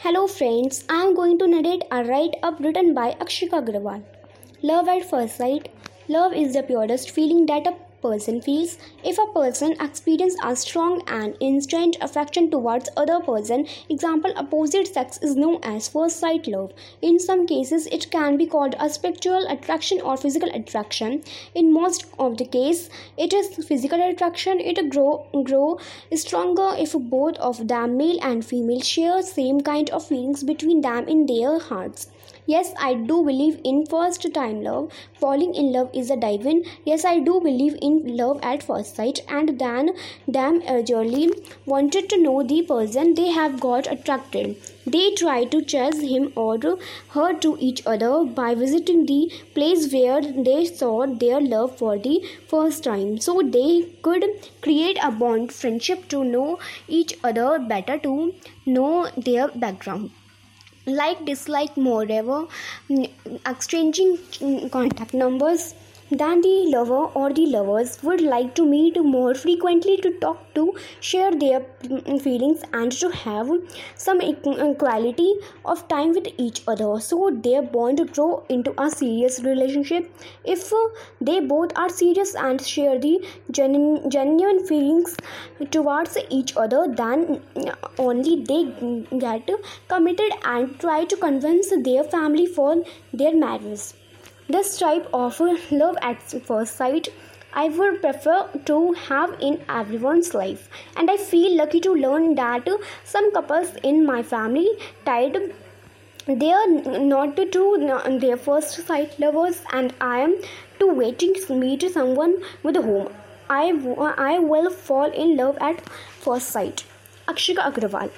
Hello friends, I am going to narrate a write-up written by Akshika Agrawal. Love at first sight. Love is the purest feeling that a person feels if a person experiences a strong and instant affection towards other person. Example opposite sex is known as first sight love. In some cases it can be called a spiritual attraction or physical attraction. In most of the case it is physical attraction. It grow grow stronger if both of them male and female share same kind of feelings between them in their hearts. Yes, I do believe in first time love. Falling in love is a divine. Yes, I do believe in love at first sight and then them urgently wanted to know the person they have got attracted. They try to chase him or her to each other by visiting the place where they saw their love for the first time. So they could create a bond, friendship to know each other better, to know their background like dislike moreover mm, exchanging mm, contact numbers then the lover or the lovers would like to meet more frequently to talk to share their mm, feelings and to have some quality of time with each other. So their bond grow into a serious relationship. If they both are serious and share the genuine, genuine feelings towards each other then only they get committed and try to convince their family for their marriage this type of love at first sight I would prefer to have in everyone's life, and I feel lucky to learn that some couples in my family tied they are not to their first sight lovers, and I am to waiting to meet someone with whom I, I will fall in love at first sight. Akshika Agrawal